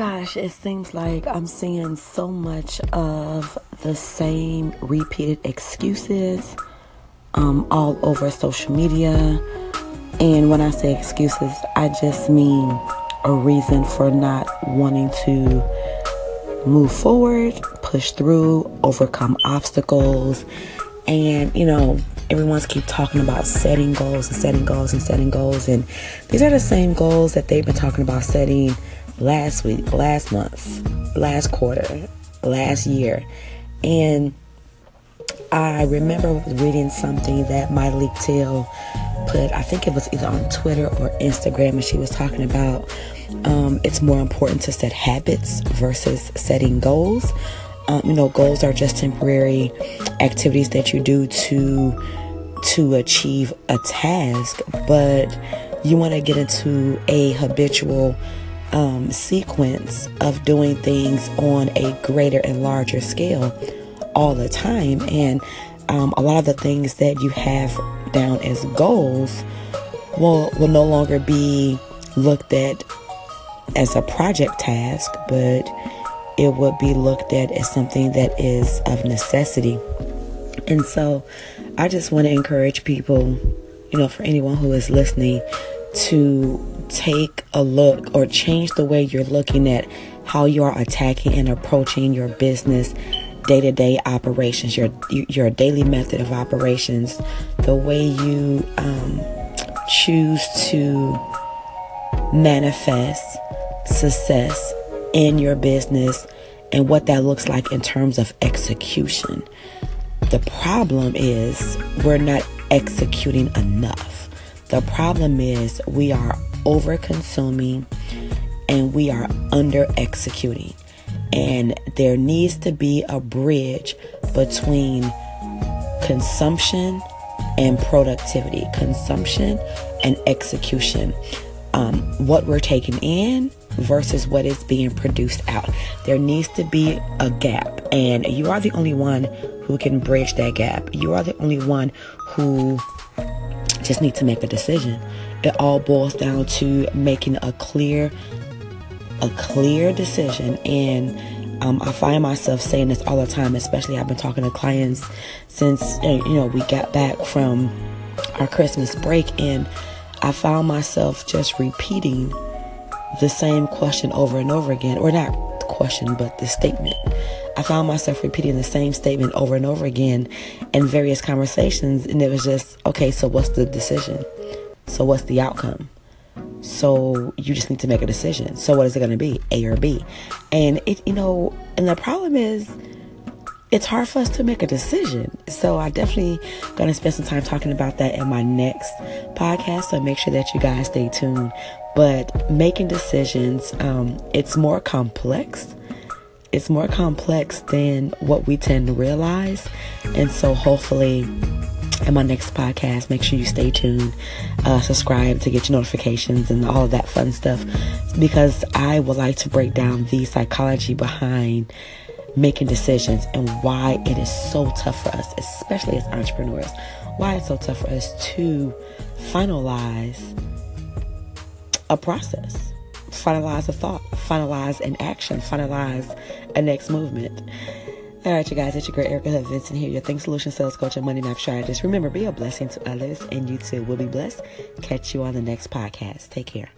gosh, it seems like I'm seeing so much of the same repeated excuses um, all over social media. And when I say excuses, I just mean a reason for not wanting to move forward, push through, overcome obstacles. And, you know, everyone's keep talking about setting goals and setting goals and setting goals. And these are the same goals that they've been talking about setting last week, last month, last quarter, last year. And I remember reading something that Myleik Teele put, I think it was either on Twitter or Instagram, and she was talking about um, it's more important to set habits versus setting goals. Um, you know, goals are just temporary activities that you do to to achieve a task, but you want to get into a habitual um, sequence of doing things on a greater and larger scale all the time. And um, a lot of the things that you have down as goals will will no longer be looked at as a project task, but it would be looked at as something that is of necessity. And so I just want to encourage people, you know, for anyone who is listening, to take a look or change the way you're looking at how you are attacking and approaching your business day-to-day operations your your daily method of operations the way you um, choose to manifest success in your business and what that looks like in terms of execution. The problem is we're not executing enough. The problem is we are over consuming and we are under executing. And there needs to be a bridge between consumption and productivity, consumption and execution. Um, what we're taking in versus what is being produced out. There needs to be a gap, and you are the only one who can bridge that gap. You are the only one who just need to make a decision. It all boils down to making a clear, a clear decision. And um, I find myself saying this all the time, especially I've been talking to clients since you know we got back from our Christmas break, and I found myself just repeating the same question over and over again, or not question, but the statement. I found myself repeating the same statement over and over again in various conversations, and it was just, okay, so what's the decision? So what's the outcome? So you just need to make a decision. So what is it going to be, A or B? And it, you know, and the problem is, it's hard for us to make a decision. So I definitely gonna spend some time talking about that in my next podcast. So make sure that you guys stay tuned. But making decisions, um, it's more complex. It's more complex than what we tend to realize. And so hopefully in my next podcast, make sure you stay tuned, uh, subscribe to get your notifications and all of that fun stuff because I would like to break down the psychology behind making decisions and why it is so tough for us, especially as entrepreneurs, why it's so tough for us to finalize a process, finalize a thought, finalize an action, finalize a next movement. All right, you guys, it's your girl Erica Hood Vincent here, your Think Solution Sales Coach and Money Map Strategist. Remember, be a blessing to others, and you too will be blessed. Catch you on the next podcast. Take care.